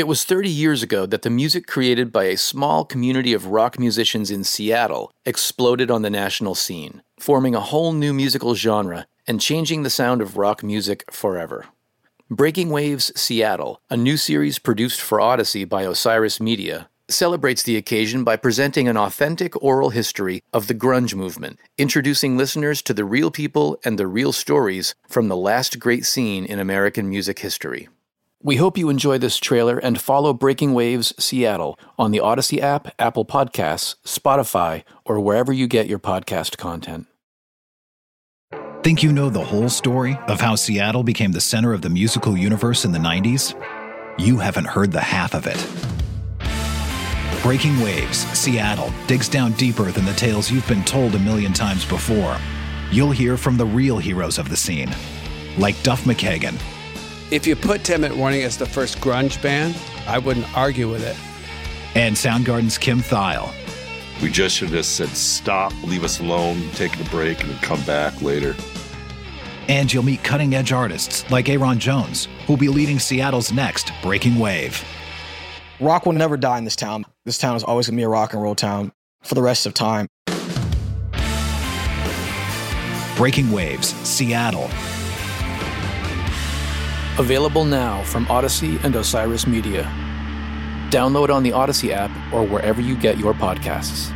It was 30 years ago that the music created by a small community of rock musicians in Seattle exploded on the national scene, forming a whole new musical genre and changing the sound of rock music forever. Breaking Waves Seattle, a new series produced for Odyssey by Osiris Media, celebrates the occasion by presenting an authentic oral history of the grunge movement, introducing listeners to the real people and the real stories from the last great scene in American music history. We hope you enjoy this trailer and follow Breaking Waves Seattle on the Odyssey app, Apple Podcasts, Spotify, or wherever you get your podcast content. Think you know the whole story of how Seattle became the center of the musical universe in the 90s? You haven't heard the half of it. Breaking Waves Seattle digs down deeper than the tales you've been told a million times before. You'll hear from the real heroes of the scene, like Duff McKagan if you put Ten Warning as the first grunge band, I wouldn't argue with it. And Soundgarden's Kim Thayil. We just should have said stop, leave us alone, take a break, and come back later. And you'll meet cutting edge artists like Aaron Jones, who'll be leading Seattle's next Breaking Wave. Rock will never die in this town. This town is always going to be a rock and roll town for the rest of time. Breaking Waves, Seattle, Available now from Odyssey and Osiris Media. Download on the Odyssey app or wherever you get your podcasts.